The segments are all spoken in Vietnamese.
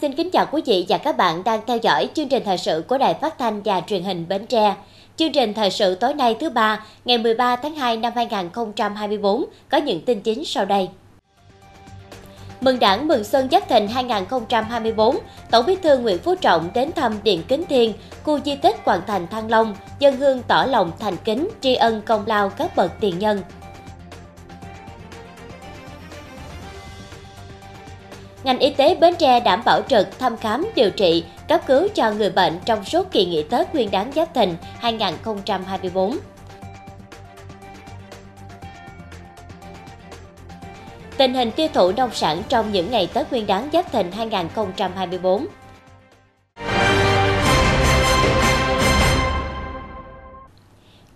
xin kính chào quý vị và các bạn đang theo dõi chương trình thời sự của Đài Phát thanh và Truyền hình Bến Tre. Chương trình thời sự tối nay thứ ba, ngày 13 tháng 2 năm 2024 có những tin chính sau đây. Mừng Đảng mừng Xuân Giáp Thìn 2024, Tổng Bí thư Nguyễn Phú Trọng đến thăm Điện Kính Thiên, khu di tích Hoàng Thành Thăng Long, dân hương tỏ lòng thành kính tri ân công lao các bậc tiền nhân. Ngành y tế Bến Tre đảm bảo trực thăm khám điều trị, cấp cứu cho người bệnh trong suốt kỳ nghỉ Tết Nguyên đán Giáp Thìn 2024. Tình hình tiêu thụ nông sản trong những ngày Tết Nguyên đán Giáp Thìn 2024.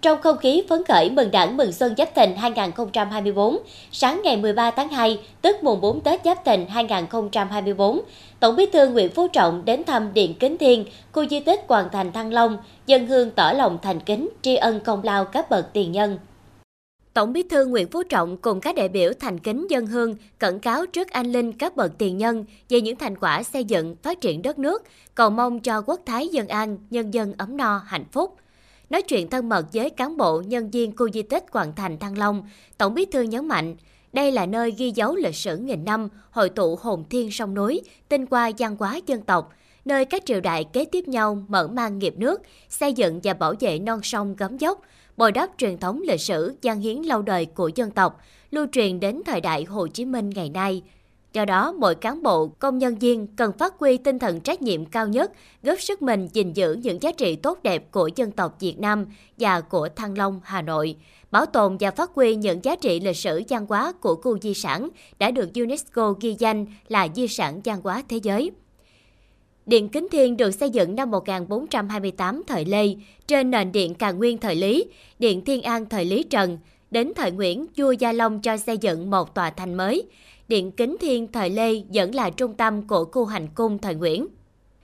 Trong không khí phấn khởi mừng đảng mừng xuân Giáp Thìn 2024, sáng ngày 13 tháng 2, tức mùng 4 Tết Giáp Thìn 2024, Tổng Bí thư Nguyễn Phú Trọng đến thăm Điện Kính Thiên, khu di tích Hoàng Thành Thăng Long, dân hương tỏ lòng thành kính tri ân công lao các bậc tiền nhân. Tổng Bí thư Nguyễn Phú Trọng cùng các đại biểu thành kính dân hương cẩn cáo trước anh linh các bậc tiền nhân về những thành quả xây dựng, phát triển đất nước, cầu mong cho quốc thái dân an, nhân dân ấm no, hạnh phúc. Nói chuyện thân mật với cán bộ nhân viên khu di tích Hoàng Thành Thăng Long, Tổng Bí thư nhấn mạnh, đây là nơi ghi dấu lịch sử nghìn năm, hội tụ hồn thiên sông núi, tinh hoa văn hóa dân tộc, nơi các triều đại kế tiếp nhau mở mang nghiệp nước, xây dựng và bảo vệ non sông gấm dốc, bồi đắp truyền thống lịch sử gian hiến lâu đời của dân tộc, lưu truyền đến thời đại Hồ Chí Minh ngày nay. Do đó, mỗi cán bộ, công nhân viên cần phát huy tinh thần trách nhiệm cao nhất, góp sức mình gìn giữ những giá trị tốt đẹp của dân tộc Việt Nam và của Thăng Long, Hà Nội, bảo tồn và phát huy những giá trị lịch sử văn hóa của khu di sản đã được UNESCO ghi danh là di sản văn hóa thế giới. Điện Kính Thiên được xây dựng năm 1428 thời Lê, trên nền điện Càn Nguyên thời Lý, điện Thiên An thời Lý Trần. Đến thời Nguyễn, vua Gia Long cho xây dựng một tòa thành mới. Điện Kính Thiên thời Lê vẫn là trung tâm của khu hành cung thời Nguyễn.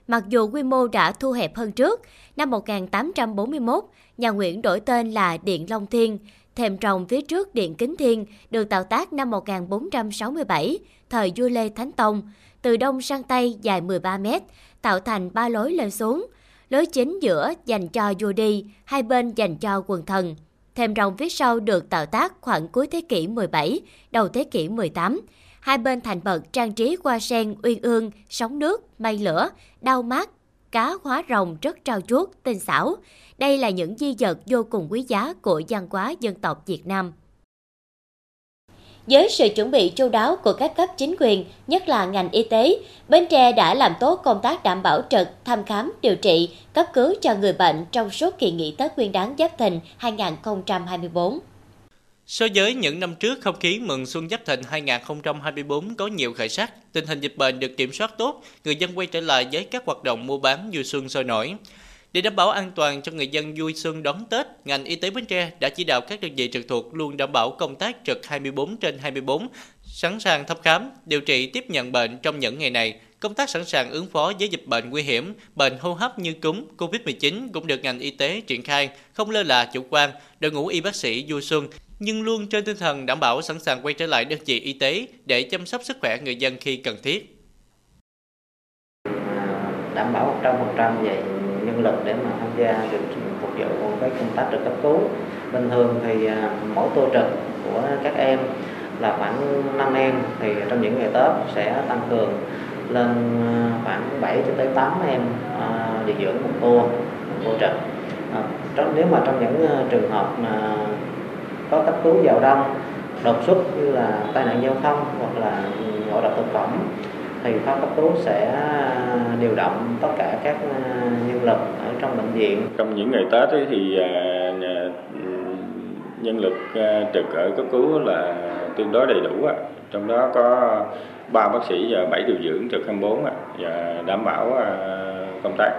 Mặc dù quy mô đã thu hẹp hơn trước, năm 1841, nhà Nguyễn đổi tên là Điện Long Thiên, thềm rồng phía trước Điện Kính Thiên được tạo tác năm 1467, thời vua Lê Thánh Tông, từ đông sang tây dài 13 mét, tạo thành ba lối lên xuống. Lối chính giữa dành cho vua đi, hai bên dành cho quần thần. Thềm rồng phía sau được tạo tác khoảng cuối thế kỷ 17, đầu thế kỷ 18. Hai bên thành bậc trang trí hoa sen, uyên ương, sóng nước, mây lửa, đau mát, cá hóa rồng rất trao chuốt, tinh xảo. Đây là những di vật vô cùng quý giá của văn hóa dân tộc Việt Nam. Với sự chuẩn bị chu đáo của các cấp chính quyền, nhất là ngành y tế, Bến Tre đã làm tốt công tác đảm bảo trực, thăm khám, điều trị, cấp cứu cho người bệnh trong suốt kỳ nghỉ Tết Nguyên đán Giáp Thìn 2024. So với những năm trước, không khí mừng xuân Giáp Thìn 2024 có nhiều khởi sắc, tình hình dịch bệnh được kiểm soát tốt, người dân quay trở lại với các hoạt động mua bán du xuân sôi nổi. Để đảm bảo an toàn cho người dân vui xuân đón Tết, ngành y tế Bến Tre đã chỉ đạo các đơn vị trực thuộc luôn đảm bảo công tác trực 24 trên 24, sẵn sàng thăm khám, điều trị tiếp nhận bệnh trong những ngày này. Công tác sẵn sàng ứng phó với dịch bệnh nguy hiểm, bệnh hô hấp như cúm, Covid-19 cũng được ngành y tế triển khai, không lơ là chủ quan, đội ngũ y bác sĩ vui xuân nhưng luôn trên tinh thần đảm bảo sẵn sàng quay trở lại đơn vị y tế để chăm sóc sức khỏe người dân khi cần thiết. đảm bảo 100% về nhân lực để mà tham gia được phục vụ cái công tác trực cấp cứu. Bình thường thì à, mỗi tô trực của các em là khoảng 5 em thì trong những ngày Tết sẽ tăng cường lên à, khoảng 7 cho tới 8 em à, điều dưỡng một tour một tô trực. À, trong nếu mà trong những trường hợp mà có cấp cứu vào đông đột xuất như là tai nạn giao thông hoặc là ngộ độc thực phẩm thì khoa cấp cứu sẽ điều động tất cả các nhân lực ở trong bệnh viện. Trong những ngày Tết ấy thì nhân lực trực ở cấp cứu là tương đối đầy đủ trong đó có ba bác sĩ và bảy điều dưỡng trực 24 và đảm bảo công tác.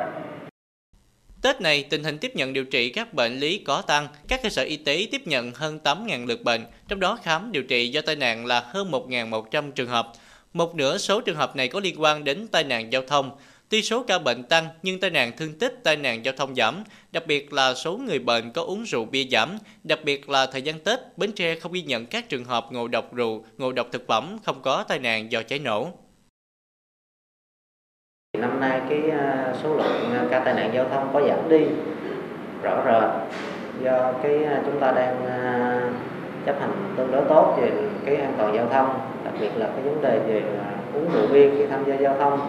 Tết này, tình hình tiếp nhận điều trị các bệnh lý có tăng. Các cơ sở y tế tiếp nhận hơn 8.000 lượt bệnh, trong đó khám điều trị do tai nạn là hơn 1.100 trường hợp. Một nửa số trường hợp này có liên quan đến tai nạn giao thông. Tuy số ca bệnh tăng nhưng tai nạn thương tích, tai nạn giao thông giảm, đặc biệt là số người bệnh có uống rượu bia giảm, đặc biệt là thời gian Tết, Bến Tre không ghi nhận các trường hợp ngộ độc rượu, ngộ độc thực phẩm, không có tai nạn do cháy nổ. Năm nay cái à, số lượng à, ca tai nạn giao thông có giảm đi rõ rệt do cái à, chúng ta đang chấp hành tương đối tốt về cái an toàn giao thông, đặc biệt là cái vấn đề về uống rượu bia khi tham gia giao thông.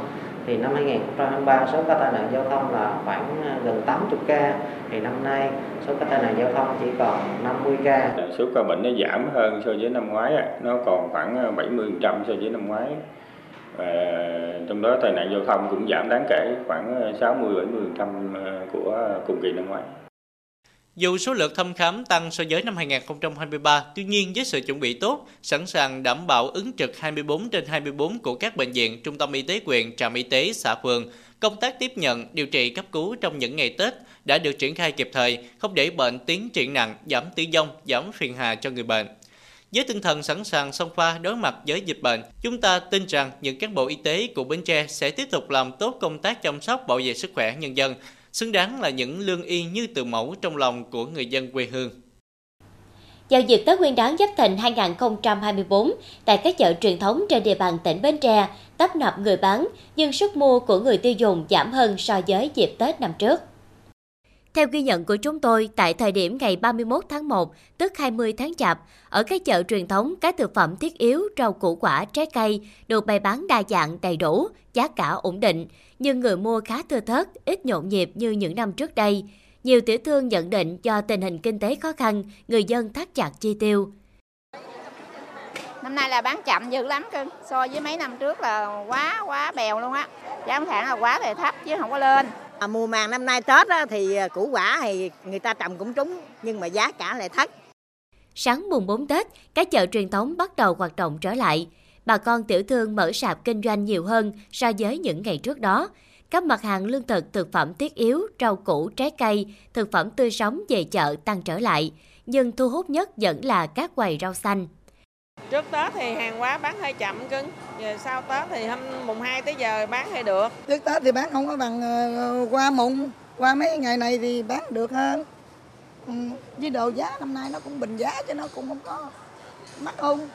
Thì năm 2023 số ca tai nạn giao thông là khoảng à, gần 80 ca. Thì năm nay, số ca tai nạn giao thông chỉ còn 50 ca. Số ca bệnh nó giảm hơn so với năm ngoái nó còn khoảng à, 70 trăm so với năm ngoái. Và trong đó tai nạn giao thông cũng giảm đáng kể, khoảng à, 60 70 trăm của cùng kỳ năm ngoái dù số lượt thăm khám tăng so với năm 2023, tuy nhiên với sự chuẩn bị tốt, sẵn sàng đảm bảo ứng trực 24 trên 24 của các bệnh viện, trung tâm y tế quyền, trạm y tế, xã phường, công tác tiếp nhận, điều trị cấp cứu trong những ngày Tết đã được triển khai kịp thời, không để bệnh tiến triển nặng, giảm tử vong, giảm phiền hà cho người bệnh. Với tinh thần sẵn sàng song pha đối mặt với dịch bệnh, chúng ta tin rằng những cán bộ y tế của Bến Tre sẽ tiếp tục làm tốt công tác chăm sóc bảo vệ sức khỏe nhân dân, xứng đáng là những lương y như từ mẫu trong lòng của người dân quê hương. Giao dịp Tết Nguyên đán Giáp Thìn 2024, tại các chợ truyền thống trên địa bàn tỉnh Bến Tre, tấp nập người bán, nhưng sức mua của người tiêu dùng giảm hơn so với dịp Tết năm trước. Theo ghi nhận của chúng tôi, tại thời điểm ngày 31 tháng 1, tức 20 tháng Chạp, ở các chợ truyền thống, các thực phẩm thiết yếu, rau củ quả, trái cây được bày bán đa dạng đầy đủ, giá cả ổn định, nhưng người mua khá thưa thớt, ít nhộn nhịp như những năm trước đây. Nhiều tiểu thương nhận định do tình hình kinh tế khó khăn, người dân thắt chặt chi tiêu. Năm nay là bán chậm dữ lắm cưng, so với mấy năm trước là quá quá bèo luôn á. Giá sản là quá là thấp chứ không có lên. À, mùa màng năm nay Tết á, thì à, củ quả thì người ta trồng cũng trúng nhưng mà giá cả lại thấp. Sáng mùng 4 Tết, các chợ truyền thống bắt đầu hoạt động trở lại. Bà con tiểu thương mở sạp kinh doanh nhiều hơn so với những ngày trước đó. Các mặt hàng lương thực, thực phẩm thiết yếu, rau củ, trái cây, thực phẩm tươi sống về chợ tăng trở lại. Nhưng thu hút nhất vẫn là các quầy rau xanh. Trước Tết thì hàng hóa bán hơi chậm cưng, giờ sau Tết thì hôm mùng 2 tới giờ bán hơi được. Trước Tết thì bán không có bằng uh, qua mùng, qua mấy ngày này thì bán được hơn. Ừ, với đồ giá năm nay nó cũng bình giá chứ nó cũng không có mắc hơn.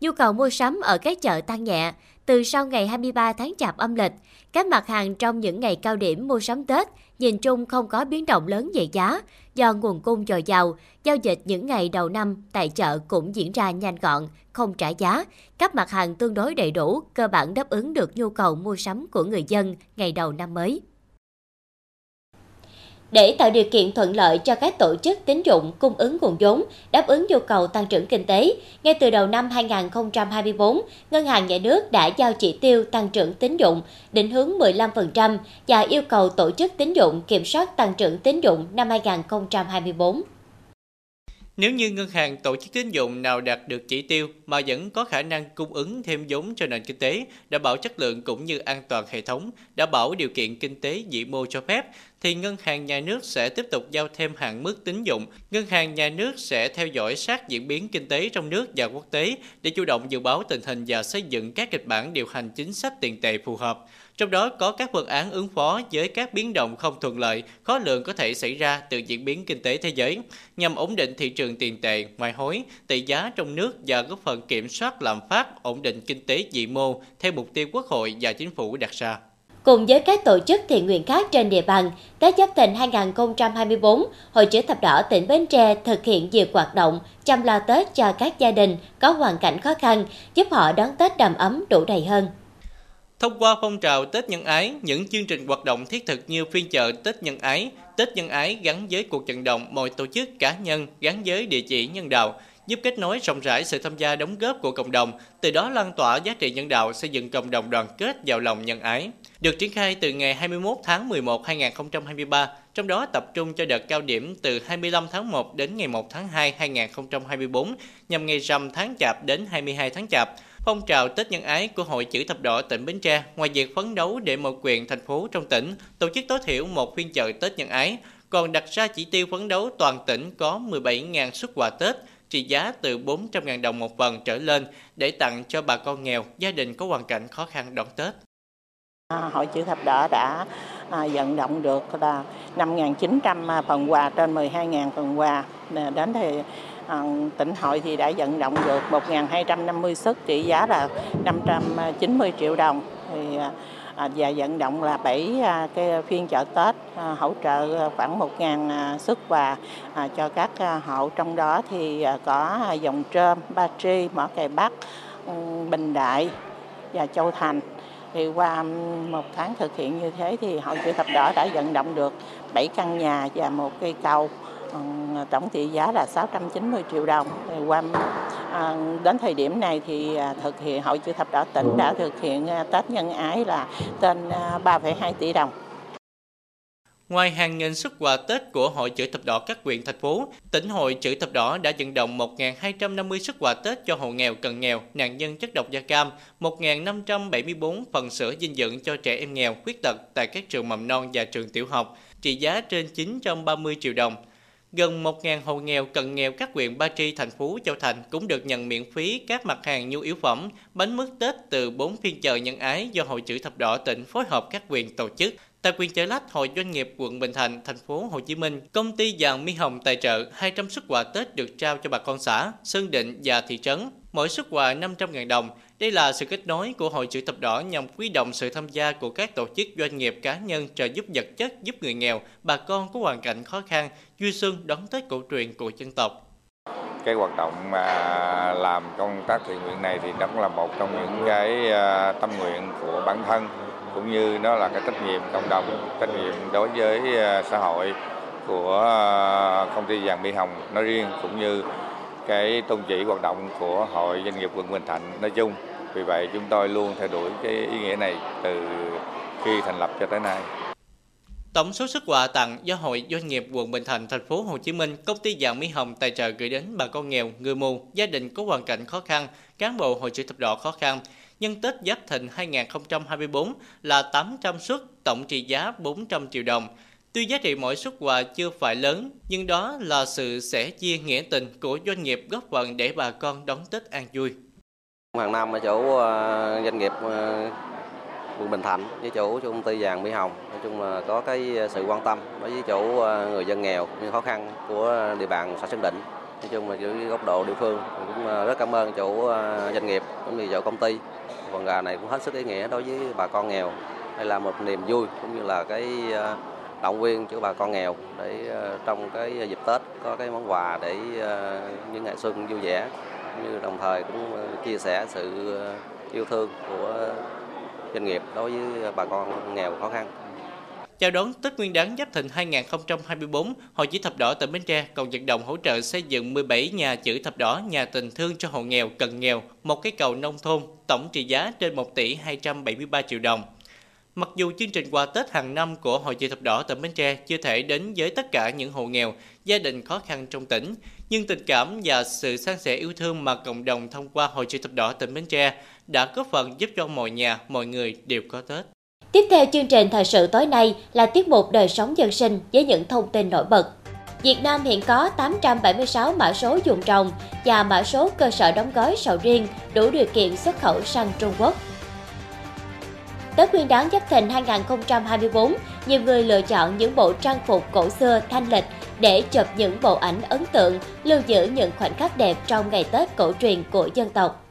Nhu cầu mua sắm ở các chợ tăng nhẹ. Từ sau ngày 23 tháng Chạp âm lịch, các mặt hàng trong những ngày cao điểm mua sắm Tết nhìn chung không có biến động lớn về giá do nguồn cung dồi dào. Giao dịch những ngày đầu năm tại chợ cũng diễn ra nhanh gọn, không trả giá. Các mặt hàng tương đối đầy đủ, cơ bản đáp ứng được nhu cầu mua sắm của người dân ngày đầu năm mới. Để tạo điều kiện thuận lợi cho các tổ chức tín dụng cung ứng nguồn vốn, đáp ứng nhu cầu tăng trưởng kinh tế, ngay từ đầu năm 2024, Ngân hàng Nhà nước đã giao chỉ tiêu tăng trưởng tín dụng định hướng 15% và yêu cầu tổ chức tín dụng kiểm soát tăng trưởng tín dụng năm 2024. Nếu như ngân hàng tổ chức tín dụng nào đạt được chỉ tiêu mà vẫn có khả năng cung ứng thêm vốn cho nền kinh tế, đảm bảo chất lượng cũng như an toàn hệ thống, đảm bảo điều kiện kinh tế vĩ mô cho phép, thì ngân hàng nhà nước sẽ tiếp tục giao thêm hạn mức tín dụng. Ngân hàng nhà nước sẽ theo dõi sát diễn biến kinh tế trong nước và quốc tế để chủ động dự báo tình hình và xây dựng các kịch bản điều hành chính sách tiền tệ phù hợp. Trong đó có các phương án ứng phó với các biến động không thuận lợi, khó lường có thể xảy ra từ diễn biến kinh tế thế giới, nhằm ổn định thị trường tiền tệ, ngoại hối, tỷ giá trong nước và góp phần kiểm soát lạm phát, ổn định kinh tế vĩ mô theo mục tiêu Quốc hội và Chính phủ đặt ra. Cùng với các tổ chức thiện nguyện khác trên địa bàn, Tết Giáp Thìn 2024, Hội chữ thập đỏ tỉnh Bến Tre thực hiện nhiều hoạt động chăm lo Tết cho các gia đình có hoàn cảnh khó khăn, giúp họ đón Tết đầm ấm đủ đầy hơn. Thông qua phong trào Tết Nhân Ái, những chương trình hoạt động thiết thực như phiên chợ Tết Nhân Ái, Tết Nhân Ái gắn với cuộc vận động mọi tổ chức cá nhân gắn với địa chỉ nhân đạo, giúp kết nối rộng rãi sự tham gia đóng góp của cộng đồng, từ đó lan tỏa giá trị nhân đạo xây dựng cộng đồng đoàn kết vào lòng nhân ái. Được triển khai từ ngày 21 tháng 11 2023, trong đó tập trung cho đợt cao điểm từ 25 tháng 1 đến ngày 1 tháng 2 2024 nhằm ngày rằm tháng Chạp đến 22 tháng Chạp. Phong trào Tết Nhân Ái của Hội Chữ Thập Đỏ tỉnh Bến Tre, ngoài việc phấn đấu để một quyền thành phố trong tỉnh, tổ chức tối thiểu một phiên chợ Tết Nhân Ái, còn đặt ra chỉ tiêu phấn đấu toàn tỉnh có 17.000 xuất quà Tết, trị giá từ 400.000 đồng một phần trở lên để tặng cho bà con nghèo, gia đình có hoàn cảnh khó khăn đón Tết. À, Hội chữ thập đỏ đã à, vận động được là 5.900 phần quà trên 12.000 phần quà. Đến thì tỉnh hội thì đã vận động được 1.250 xuất trị giá là 590 triệu đồng. Thì à, à, và vận động là 7 à, cái phiên chợ Tết hỗ trợ khoảng 1.000 xuất quà cho các hộ trong đó. Thì có dòng trơm, Ba Tri, Mỏ Cày Bắc, ừ, Bình Đại và Châu Thành. Thì qua một tháng thực hiện như thế thì hội chữ thập đỏ đã vận động được 7 căn nhà và một cây cầu. Ờ, tổng trị giá là 690 triệu đồng. Qua à, đến thời điểm này thì à, thực hiện hội chữ thập đỏ tỉnh đã thực hiện à, Tết nhân ái là trên 3,2 tỷ đồng. Ngoài hàng nghìn xuất quà Tết của Hội Chữ Thập Đỏ các huyện thành phố, tỉnh Hội Chữ Thập Đỏ đã vận động 1.250 xuất quà Tết cho hộ nghèo cận nghèo, nạn nhân chất độc da cam, 1.574 phần sữa dinh dưỡng cho trẻ em nghèo, khuyết tật tại các trường mầm non và trường tiểu học, trị giá trên 930 triệu đồng. Gần 1.000 hộ nghèo cận nghèo các huyện Ba Tri, thành phố Châu Thành cũng được nhận miễn phí các mặt hàng nhu yếu phẩm, bánh mứt Tết từ 4 phiên chợ nhân ái do Hội Chữ Thập Đỏ tỉnh phối hợp các huyện tổ chức. Tại quyền chợ lách Hội Doanh nghiệp quận Bình Thạnh, thành phố Hồ Chí Minh, công ty vàng Mi Hồng tài trợ 200 xuất quà Tết được trao cho bà con xã, Sơn Định và thị trấn. Mỗi xuất quà 500.000 đồng. Đây là sự kết nối của Hội chữ thập đỏ nhằm quy động sự tham gia của các tổ chức doanh nghiệp cá nhân trợ giúp vật chất giúp người nghèo, bà con có hoàn cảnh khó khăn, vui xuân đón Tết cổ truyền của dân tộc cái hoạt động mà làm công tác thiện nguyện này thì nó cũng là một trong những cái ờ, tâm nguyện của bản thân cũng như nó là cái trách nhiệm cộng đồng trách nhiệm đối với ờ, xã hội của ờ, công ty vàng mỹ hồng nói riêng cũng như cái tôn chỉ hoạt động của hội doanh nghiệp quận bình thạnh nói chung. Vì vậy chúng tôi luôn theo đuổi cái ý nghĩa này từ khi thành lập cho tới nay. Tổng số xuất quà tặng do Hội Doanh nghiệp quận Bình Thạnh, thành phố Hồ Chí Minh, công ty vàng Mỹ Hồng tài trợ gửi đến bà con nghèo, người mù, gia đình có hoàn cảnh khó khăn, cán bộ Hội chữ thập đỏ khó khăn, nhân Tết Giáp Thìn 2024 là 800 suất, tổng trị giá 400 triệu đồng. Tuy giá trị mỗi xuất quà chưa phải lớn, nhưng đó là sự sẻ chia nghĩa tình của doanh nghiệp góp phần để bà con đón Tết an vui. Hàng năm ở chỗ ờ, doanh nghiệp ờ, quận Bình Thạnh với chủ công ty vàng Mỹ Hồng. Nói chung là có cái sự quan tâm đối với chỗ ờ, người dân nghèo những khó khăn của địa bàn xã Sơn Định. Nói chung là dưới góc độ địa phương cũng rất cảm ơn chủ doanh nghiệp cũng như chủ công ty. Phần quà này cũng hết sức ý nghĩa đối với bà con nghèo. Đây là một niềm vui cũng như là cái động viên cho bà con nghèo để ờ, trong cái dịp Tết có cái món quà để ờ, những ngày xuân vui vẻ như đồng thời cũng ờ, chia sẻ sự yêu thương của doanh nghiệp đối với bà con nghèo khó khăn. Chào đón Tết Nguyên đán Giáp Thìn 2024, Hội Chữ Thập Đỏ tỉnh Bến Tre còn vận động hỗ trợ xây dựng 17 nhà chữ thập đỏ nhà tình thương cho hộ nghèo, cần nghèo, một cái cầu nông thôn, tổng trị giá trên 1 tỷ 273 triệu đồng. Mặc dù chương trình quà Tết hàng năm của Hội Chữ Thập Đỏ tỉnh Bến Tre chưa thể đến với tất cả những hộ nghèo, gia đình khó khăn trong tỉnh, nhưng tình cảm và sự san sẻ yêu thương mà cộng đồng thông qua Hội Chữ Thập Đỏ tỉnh Bến Tre đã góp phần giúp cho mọi nhà, mọi người đều có Tết. Tiếp theo chương trình thời sự tối nay là tiết mục đời sống dân sinh với những thông tin nổi bật. Việt Nam hiện có 876 mã số dùng trồng và mã số cơ sở đóng gói sầu riêng đủ điều kiện xuất khẩu sang Trung Quốc. Tết Nguyên đán Giáp Thìn 2024, nhiều người lựa chọn những bộ trang phục cổ xưa thanh lịch để chụp những bộ ảnh ấn tượng, lưu giữ những khoảnh khắc đẹp trong ngày Tết cổ truyền của dân tộc.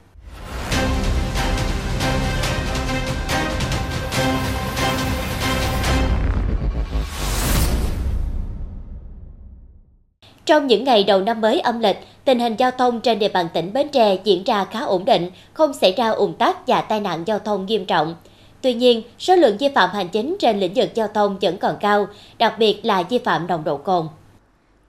Trong những ngày đầu năm mới âm lịch, tình hình giao thông trên địa bàn tỉnh Bến Tre diễn ra khá ổn định, không xảy ra ủng tắc và tai nạn giao thông nghiêm trọng. Tuy nhiên, số lượng vi phạm hành chính trên lĩnh vực giao thông vẫn còn cao, đặc biệt là vi phạm nồng độ cồn.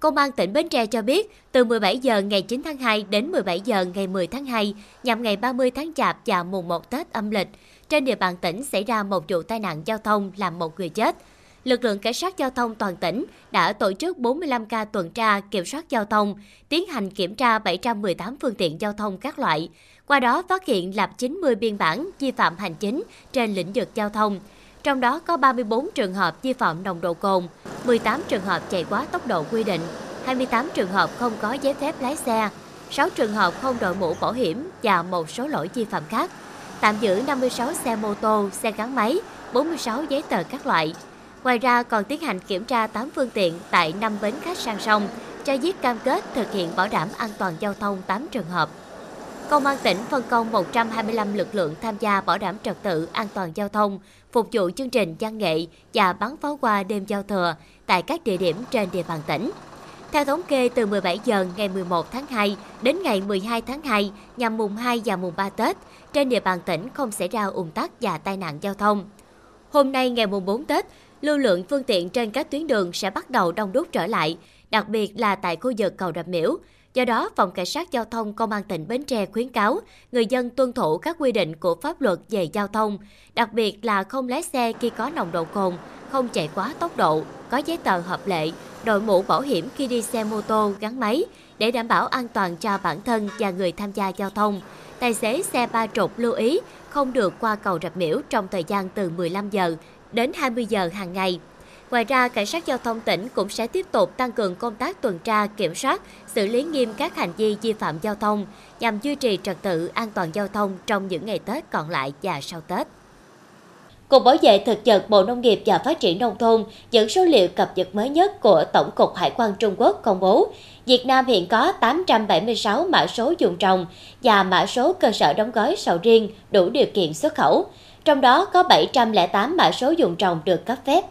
Công an tỉnh Bến Tre cho biết, từ 17 giờ ngày 9 tháng 2 đến 17 giờ ngày 10 tháng 2, nhằm ngày 30 tháng Chạp và mùng 1 Tết âm lịch, trên địa bàn tỉnh xảy ra một vụ tai nạn giao thông làm một người chết. lực lượng cảnh sát giao thông toàn tỉnh đã tổ chức 45 ca tuần tra kiểm soát giao thông, tiến hành kiểm tra 718 phương tiện giao thông các loại. Qua đó phát hiện lập 90 biên bản vi phạm hành chính trên lĩnh vực giao thông. Trong đó có 34 trường hợp vi phạm nồng độ cồn, 18 trường hợp chạy quá tốc độ quy định, 28 trường hợp không có giấy phép lái xe, 6 trường hợp không đội mũ bảo hiểm và một số lỗi vi phạm khác. Tạm giữ 56 xe mô tô, xe gắn máy, 46 giấy tờ các loại. Ngoài ra còn tiến hành kiểm tra 8 phương tiện tại 5 bến khách sang sông, cho viết cam kết thực hiện bảo đảm an toàn giao thông 8 trường hợp. Công an tỉnh phân công 125 lực lượng tham gia bảo đảm trật tự an toàn giao thông, phục vụ chương trình văn nghệ và bắn pháo hoa đêm giao thừa tại các địa điểm trên địa bàn tỉnh. Theo thống kê, từ 17 giờ ngày 11 tháng 2 đến ngày 12 tháng 2 nhằm mùng 2 và mùng 3 Tết, trên địa bàn tỉnh không xảy ra ủng tắc và tai nạn giao thông. Hôm nay ngày mùng 4 Tết, lưu lượng phương tiện trên các tuyến đường sẽ bắt đầu đông đúc trở lại, đặc biệt là tại khu vực cầu Đập Miễu. Do đó, Phòng Cảnh sát Giao thông Công an tỉnh Bến Tre khuyến cáo người dân tuân thủ các quy định của pháp luật về giao thông, đặc biệt là không lái xe khi có nồng độ cồn, không chạy quá tốc độ, có giấy tờ hợp lệ, đội mũ bảo hiểm khi đi xe mô tô gắn máy để đảm bảo an toàn cho bản thân và người tham gia giao thông. Tài xế xe ba trục lưu ý không được qua cầu Rạch Miễu trong thời gian từ 15 giờ đến 20 giờ hàng ngày. Ngoài ra, Cảnh sát Giao thông tỉnh cũng sẽ tiếp tục tăng cường công tác tuần tra, kiểm soát, xử lý nghiêm các hành vi vi phạm giao thông nhằm duy trì trật tự an toàn giao thông trong những ngày Tết còn lại và sau Tết. Cục Bảo vệ Thực vật Bộ Nông nghiệp và Phát triển Nông thôn dẫn số liệu cập nhật mới nhất của Tổng cục Hải quan Trung Quốc công bố, Việt Nam hiện có 876 mã số dùng trồng và mã số cơ sở đóng gói sầu riêng đủ điều kiện xuất khẩu. Trong đó có 708 mã số dùng trồng được cấp phép.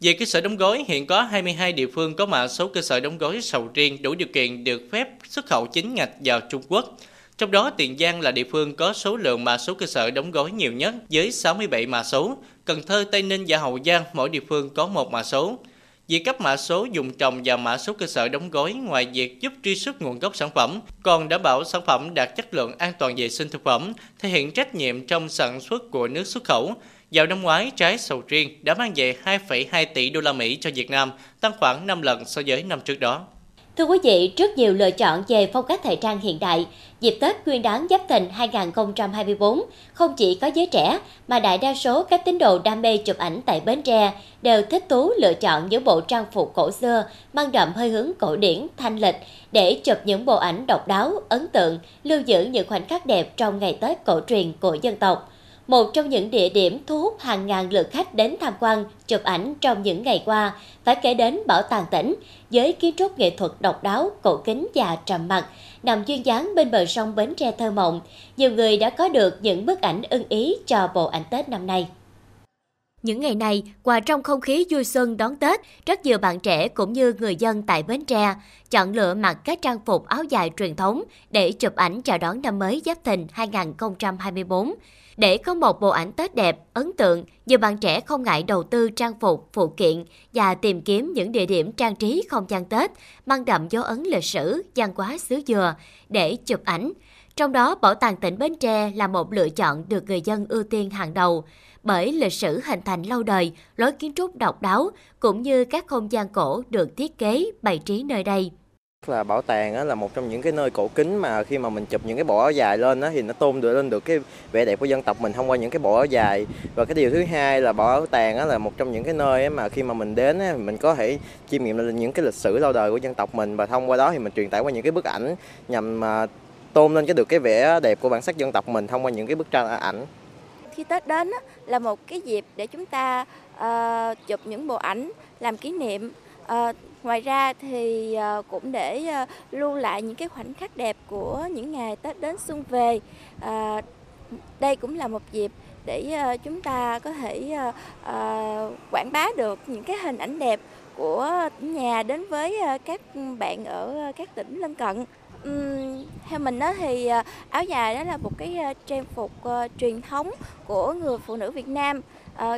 Về cơ sở đóng gói, hiện có 22 địa phương có mã số cơ sở đóng gói sầu riêng đủ điều kiện được phép xuất khẩu chính ngạch vào Trung Quốc. Trong đó, Tiền Giang là địa phương có số lượng mã số cơ sở đóng gói nhiều nhất với 67 mã số. Cần Thơ, Tây Ninh và Hậu Giang mỗi địa phương có một mã số. Việc cấp mã số dùng trồng và mã số cơ sở đóng gói ngoài việc giúp truy xuất nguồn gốc sản phẩm, còn đảm bảo sản phẩm đạt chất lượng an toàn vệ sinh thực phẩm, thể hiện trách nhiệm trong sản xuất của nước xuất khẩu. Vào năm ngoái, trái sầu riêng đã mang về 2,2 tỷ đô la Mỹ cho Việt Nam, tăng khoảng 5 lần so với năm trước đó. Thưa quý vị, rất nhiều lựa chọn về phong cách thời trang hiện đại, dịp Tết Nguyên đán Giáp Thìn 2024 không chỉ có giới trẻ mà đại đa số các tín đồ đam mê chụp ảnh tại Bến Tre đều thích thú lựa chọn những bộ trang phục cổ xưa mang đậm hơi hướng cổ điển, thanh lịch để chụp những bộ ảnh độc đáo, ấn tượng, lưu giữ những khoảnh khắc đẹp trong ngày Tết cổ truyền của dân tộc một trong những địa điểm thu hút hàng ngàn lượt khách đến tham quan, chụp ảnh trong những ngày qua, phải kể đến Bảo tàng tỉnh, với kiến trúc nghệ thuật độc đáo, cổ kính và trầm mặc, nằm duyên dáng bên bờ sông Bến Tre thơ mộng. Nhiều người đã có được những bức ảnh ưng ý cho bộ ảnh Tết năm nay. Những ngày này, qua trong không khí vui xuân đón Tết, rất nhiều bạn trẻ cũng như người dân tại Bến Tre chọn lựa mặc các trang phục áo dài truyền thống để chụp ảnh chào đón năm mới Giáp Thìn 2024. Để có một bộ ảnh Tết đẹp, ấn tượng, nhiều bạn trẻ không ngại đầu tư trang phục, phụ kiện và tìm kiếm những địa điểm trang trí không gian Tết mang đậm dấu ấn lịch sử, văn hóa xứ dừa để chụp ảnh. Trong đó, Bảo tàng tỉnh Bến Tre là một lựa chọn được người dân ưu tiên hàng đầu bởi lịch sử hình thành lâu đời, lối kiến trúc độc đáo cũng như các không gian cổ được thiết kế bày trí nơi đây là bảo tàng là một trong những cái nơi cổ kính mà khi mà mình chụp những cái bộ áo dài lên đó, thì nó tôn được lên được cái vẻ đẹp của dân tộc mình thông qua những cái bộ áo dài. Và cái điều thứ hai là bảo tàng là một trong những cái nơi mà khi mà mình đến mình có thể chiêm nghiệm những cái lịch sử lâu đời của dân tộc mình. Và thông qua đó thì mình truyền tải qua những cái bức ảnh nhằm à, tôn lên cái được cái vẻ đẹp của bản sắc dân tộc mình thông qua những cái bức tranh ảnh. Khi Tết đến là một cái dịp để chúng ta uh, chụp những bộ ảnh làm kỷ niệm uh, ngoài ra thì ờ, cũng để ờ, lưu lại những cái khoảnh khắc đẹp của những ngày Tết đến xuân về. Ờ, đây cũng là một dịp để chúng ta có thể quảng bá được những cái hình ảnh đẹp của nhà đến với các bạn ở các tỉnh lân cận. Theo mình đó thì áo dài đó là một cái trang phục truyền thống của người phụ nữ Việt Nam.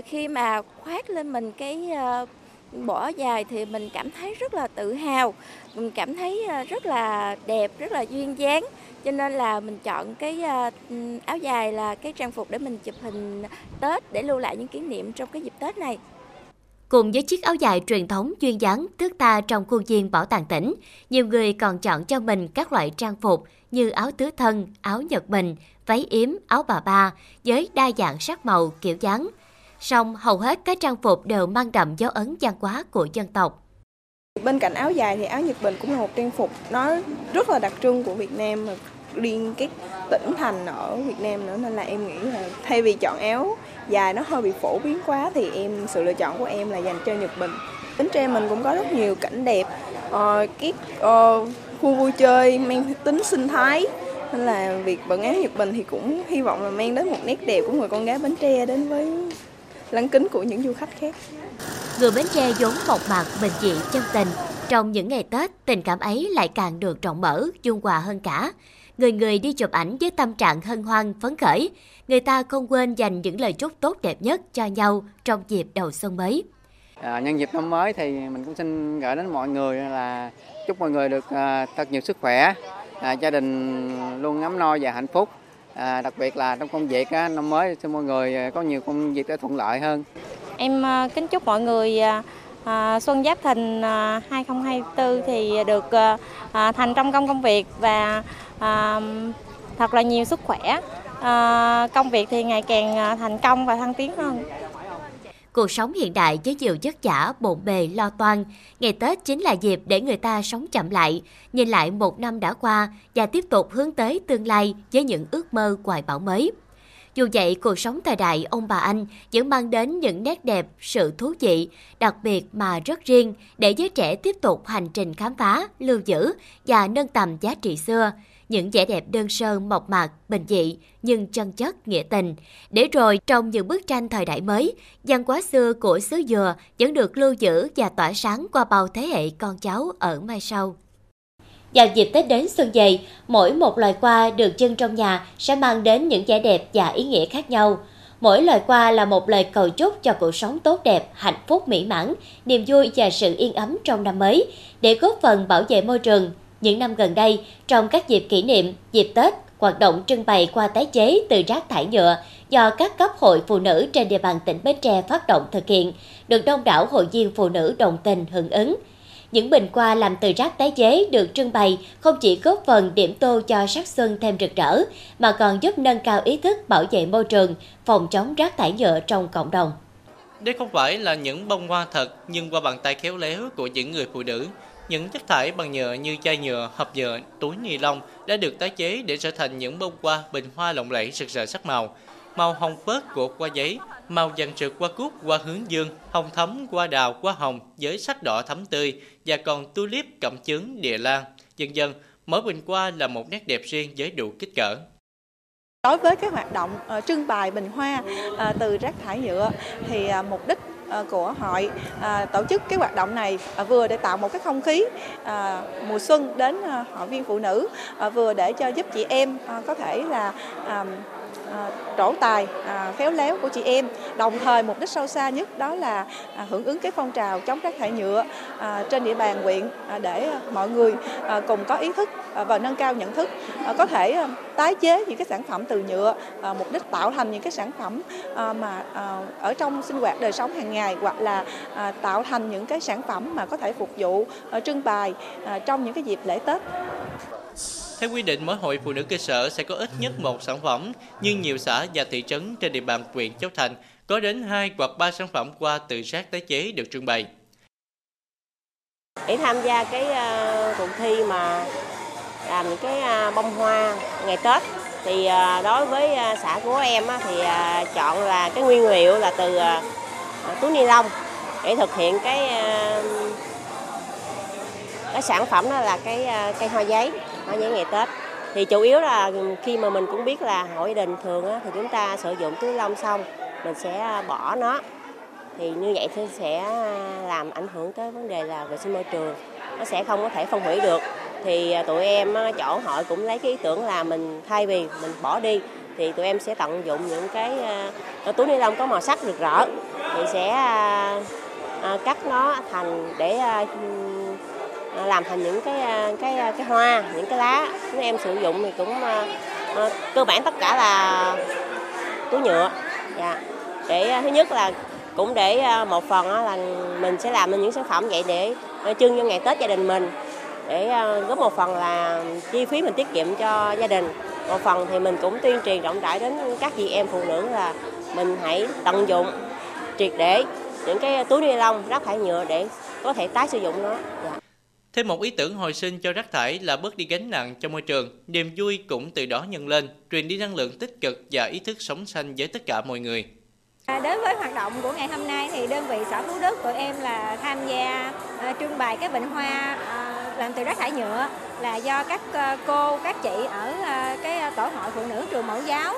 Khi mà khoác lên mình cái bỏ dài thì mình cảm thấy rất là tự hào. Mình cảm thấy ờ, rất là đẹp rất là duyên dáng. Cho nên là mình chọn cái ờ, áo dài là cái trang phục để mình chụp hình Tết để lưu lại những kỷ niệm trong cái dịp Tết này. Cùng với chiếc áo dài truyền thống duyên dáng thước ta trong khuôn viên bảo tàng tỉnh, nhiều người còn chọn cho mình các loại trang phục như áo tứ thân, áo nhật bình, váy yếm, áo bà ba với đa dạng sắc màu, kiểu dáng. Song hầu hết các trang phục đều mang đậm dấu ấn văn hóa của dân tộc. Bên cạnh áo dài thì áo Nhật Bình cũng là một trang phục nó rất là đặc trưng của Việt Nam mà riêng kết tỉnh thành ở Việt Nam nữa nên là em nghĩ là thay vì chọn áo dài nó hơi bị phổ biến quá thì em sự lựa chọn của em là dành cho Nhật Bình. Bến Tre mình cũng có rất nhiều cảnh đẹp, uh, cái uh, khu vui chơi mang tính sinh thái nên là việc bận áo Nhật Bình thì cũng hy vọng là mang đến một nét đẹp của người con gái Bến Tre đến với lăng kính của những du khách khác. Người Bến Tre vốn mộc mạc, bình dị, chân tình. Trong những ngày Tết, tình cảm ấy lại càng được rộng mở, dung hòa hơn cả. Người người đi chụp ảnh với tâm trạng hân hoan, phấn khởi. Người ta không quên dành những lời chúc tốt đẹp nhất cho nhau trong dịp đầu xuân mới. À, nhân dịp năm mới thì mình cũng xin gửi đến mọi người là chúc mọi người được à, thật nhiều sức khỏe, à, gia đình luôn ấm no và hạnh phúc. À, đặc biệt là trong công việc á, năm mới xin mọi người à, có nhiều công việc để thuận lợi hơn. Em à, kính chúc mọi người à, à Xuân Giáp Thìn à, 2024 thì được thành trong công công việc và thật là nhiều sức khỏe. Công việc thì ngày càng thành công và thăng tiến hơn. Cuộc sống hiện đại với nhiều chất giả, bộn bề, lo toan. Ngày Tết chính là dịp để người ta sống chậm lại, nhìn lại một năm đã qua và tiếp tục hướng tới tương lai với những ước mơ hoài bão mới. Dù vậy, cuộc sống thời đại ông bà anh vẫn mang đến những nét đẹp, sự thú vị, đặc biệt mà rất riêng để giới trẻ tiếp tục hành trình khám phá, lưu giữ và nâng tầm giá trị xưa. Những vẻ đẹp đơn sơ, mộc mạc, bình dị nhưng chân chất, nghĩa tình. Để rồi trong những bức tranh thời đại mới, văn hóa xưa của xứ dừa vẫn được lưu giữ và tỏa sáng qua bao thế hệ con cháu ở mai sau. Vào dịp Tết đến xuân về, mỗi một loài hoa được trưng trong nhà sẽ mang đến những vẻ đẹp và ý nghĩa khác nhau. Mỗi loài hoa là một lời cầu chúc cho cuộc sống tốt đẹp, hạnh phúc mỹ mãn, niềm vui và sự yên ấm trong năm mới, để góp phần bảo vệ môi trường. Những năm gần đây, trong các dịp kỷ niệm, dịp Tết, hoạt động trưng bày qua tái chế từ rác thải nhựa do các cấp hội phụ nữ trên địa bàn tỉnh Bến Tre phát động thực hiện, được đông đảo hội viên phụ nữ đồng tình hưởng ứng. Những bình hoa làm từ rác tái chế được trưng bày không chỉ góp phần điểm tô cho sắc xuân thêm rực rỡ, mà còn giúp nâng cao ý thức bảo vệ môi trường, phòng chống rác thải nhựa trong cộng đồng. Đây không phải là những bông hoa thật, nhưng qua bàn tay khéo léo của những người phụ nữ, những chất thải bằng nhựa như chai nhựa, hộp nhựa, túi ni lông đã được tái chế để trở thành những bông hoa, bình hoa lộng lẫy rực rỡ sắc màu. Màu hồng phớt của hoa giấy, màu vàng rực qua cúc qua hướng dương, hồng thấm qua đào qua hồng với sắc đỏ thấm tươi và còn tulip cẩm chướng địa lan. Dần dần, mỗi bình hoa là một nét đẹp riêng với đủ kích cỡ. Đối với cái hoạt động uh, trưng bày bình hoa uh, từ rác thải nhựa thì uh, mục đích Ờ, của hội ờ, tổ chức cái hoạt động này ờ, vừa để tạo một cái không khí mùa xuân đến hội viên phụ nữ vừa để cho giúp chị em có thể là À, trổ tài à, khéo léo của chị em. Đồng thời mục đích sâu xa nhất đó là à, hưởng ứng cái phong trào chống rác thải nhựa trên địa bàn huyện để mọi người cùng có ý thức và nâng cao nhận thức có thể tái chế những cái sản phẩm từ nhựa mục đích tạo thành những cái sản phẩm mà ở trong sinh hoạt đời sống hàng ngày, hoặc là tạo thành những cái sản phẩm mà có thể phục vụ trưng bày trong những cái dịp lễ Tết theo quy định, mỗi hội phụ nữ cơ sở sẽ có ít nhất một sản phẩm, nhưng nhiều xã và thị trấn trên địa bàn huyện Châu Thành có đến 2 hoặc 3 sản phẩm qua từ rác tái chế được trưng bày. Để tham gia cái uh, cuộc thi mà làm những cái uh, bông hoa ngày Tết thì uh, đối với uh, xã của em uh, thì uh, chọn là cái nguyên liệu là từ uh, túi ni lông để thực hiện cái uh, cái sản phẩm đó là cái uh, cây hoa giấy hoa giấy ngày Tết. Thì chủ yếu là khi mà mình cũng biết là hội gia đình thường á, thì chúng ta sử dụng túi lông xong mình sẽ à, bỏ nó. Thì như vậy thì sẽ à, làm ảnh hưởng tới vấn đề là vệ sinh môi trường nó sẽ không có thể phân hủy được. Thì à, tụi em chỗ hội cũng lấy cái ý tưởng là mình thay vì mình bỏ đi thì tụi em sẽ tận dụng những cái túi ni lông có màu sắc rực rỡ. Thì sẽ cắt nó thành để làm thành những cái à, cái à, cái hoa những cái lá. Chúng em sử dụng thì cũng uh, cơ bản tất cả là túi nhựa. Dạ. Để uh, thứ nhất là cũng để một phần là mình sẽ làm những sản phẩm vậy để trưng cho ngày Tết gia đình mình. Để góp một phần là chi phí mình tiết kiệm cho gia đình. Một phần thì mình cũng tuyên truyền rộng rãi đến các chị em phụ nữ là mình hãy tận dụng triệt để những cái túi ni lông rác thải nhựa để có thể tái sử dụng nó. Dạ. Thêm một ý tưởng hồi sinh cho rác thải là bớt đi gánh nặng cho môi trường, niềm vui cũng từ đó nhân lên, truyền đi năng lượng tích cực và ý thức sống xanh với tất cả mọi người. À, đối với hoạt động của ngày hôm nay thì đơn vị xã Phú Đức tụi em là tham gia uh, trưng bày cái bình hoa uh, làm từ rác thải nhựa là do các ờ, cô các chị ở ờ, cái ờ, tổ hội phụ nữ trường mẫu giáo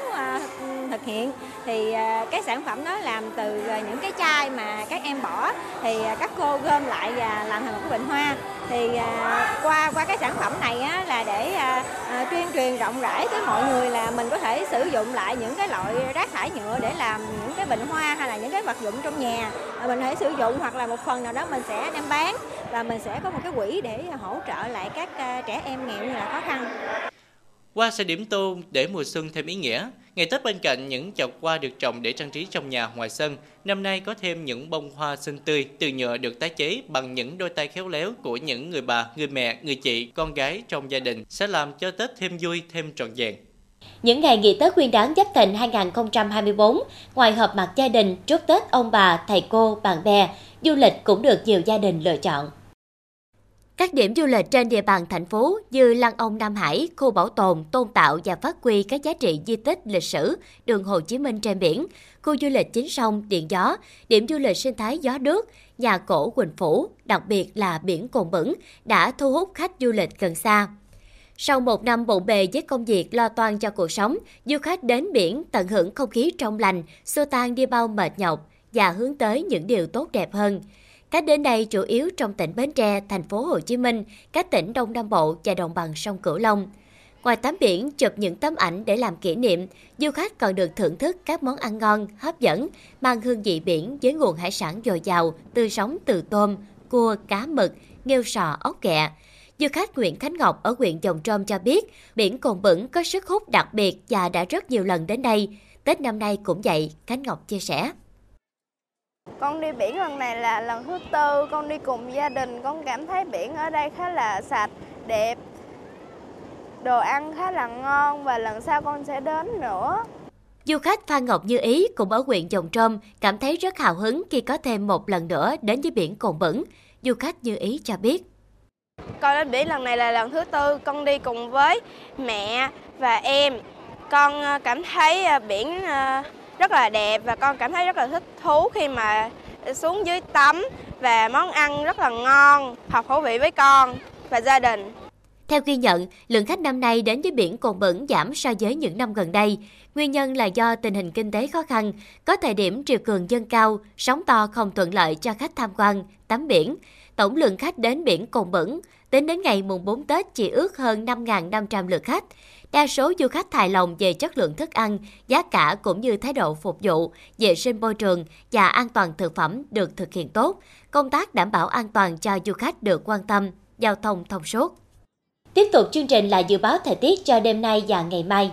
thực hiện. Thì cái sản phẩm đó làm từ những cái chai mà các em bỏ thì các cô gom lại và làm thành một cái bình hoa. Thì qua qua cái sản phẩm này á, là để à, à, tuyên truyền rộng rãi tới mọi người là mình có thể sử dụng lại những cái loại rác thải nhựa để làm những cái bình hoa hay là những cái vật dụng trong nhà. Mình có thể sử dụng hoặc là một phần nào đó mình sẽ đem bán và mình sẽ có một cái quỹ để hỗ trợ lại các à, trẻ em nghèo như là khó khăn Hoa sẽ điểm tô để mùa xuân thêm ý nghĩa. Ngày Tết bên cạnh những chậu hoa được trồng để trang trí trong nhà ngoài sân, năm nay có thêm những bông hoa xinh tươi từ nhựa được tái chế bằng những đôi tay khéo léo của những người bà, người mẹ, người chị, con gái trong gia đình sẽ làm cho Tết thêm vui, thêm trọn vẹn. Những ngày nghỉ Tết Nguyên đán Giáp Thìn 2024, ngoài họp mặt gia đình, chúc Tết ông bà, thầy cô, bạn bè, du lịch cũng được nhiều gia đình lựa chọn. Các điểm du lịch trên địa bàn thành phố như Lăng Ông Nam Hải, khu bảo tồn, tôn tạo và phát huy các giá trị di tích lịch sử, đường Hồ Chí Minh trên biển, khu du lịch chính sông, điện gió, điểm du lịch sinh thái gió nước, nhà cổ Quỳnh Phủ, đặc biệt là biển Cồn Bửng, đã thu hút khách du lịch gần xa. Sau một năm bộn bề với công việc lo toan cho cuộc sống, du khách đến biển tận hưởng không khí trong lành, xua tan đi bao mệt nhọc và hướng tới những điều tốt đẹp hơn. Khách đến đây chủ yếu trong tỉnh Bến Tre, thành phố Hồ Chí Minh, các tỉnh Đông Nam Bộ và đồng bằng sông Cửu Long. Ngoài tắm biển, chụp những tấm ảnh để làm kỷ niệm, du khách còn được thưởng thức các món ăn ngon, hấp dẫn, mang hương vị biển với nguồn hải sản dồi dào, tươi sống từ tôm, cua, cá mực, nghêu sò, ốc ghẹ. Du khách Nguyễn Khánh Ngọc ở huyện Dòng Trôm cho biết, biển Cồn Bửng có sức hút đặc biệt và đã rất nhiều lần đến đây. Tết năm nay cũng vậy, Khánh Ngọc chia sẻ. Con đi biển lần này là lần thứ tư, con đi cùng gia đình, con cảm thấy biển ở đây khá là sạch, đẹp, đồ ăn khá là ngon và lần sau con sẽ đến nữa. Du khách Phan Ngọc Như Ý cũng ở huyện Dòng Trôm cảm thấy rất hào hứng khi có thêm một lần nữa đến với biển Cồn Bửng. Du khách Như Ý cho biết. Con đến biển lần này là lần thứ tư, con đi cùng với mẹ và em. Con ờ, cảm thấy ờ, biển ờ, rất là đẹp và con cảm thấy rất là thích thú khi mà xuống dưới tắm và món ăn rất là ngon, hợp khẩu vị với con và gia đình. Theo ghi nhận, lượng khách năm nay đến với biển Cồn Bẩn giảm so với những năm gần đây. Nguyên nhân là do tình hình kinh tế khó khăn, có thời điểm triều cường dâng cao, sóng to không thuận lợi cho khách tham quan, tắm biển. Tổng lượng khách đến biển Cồn Bẩn tính đến ngày mùng 4 Tết chỉ ước hơn 5.500 lượt khách. Đa số du khách hài lòng về chất lượng thức ăn, giá cả cũng như thái độ phục vụ, vệ sinh môi trường và an toàn thực phẩm được thực hiện tốt. Công tác đảm bảo an toàn cho du khách được quan tâm, giao thông thông suốt. Tiếp tục chương trình là dự báo thời tiết cho đêm nay và ngày mai.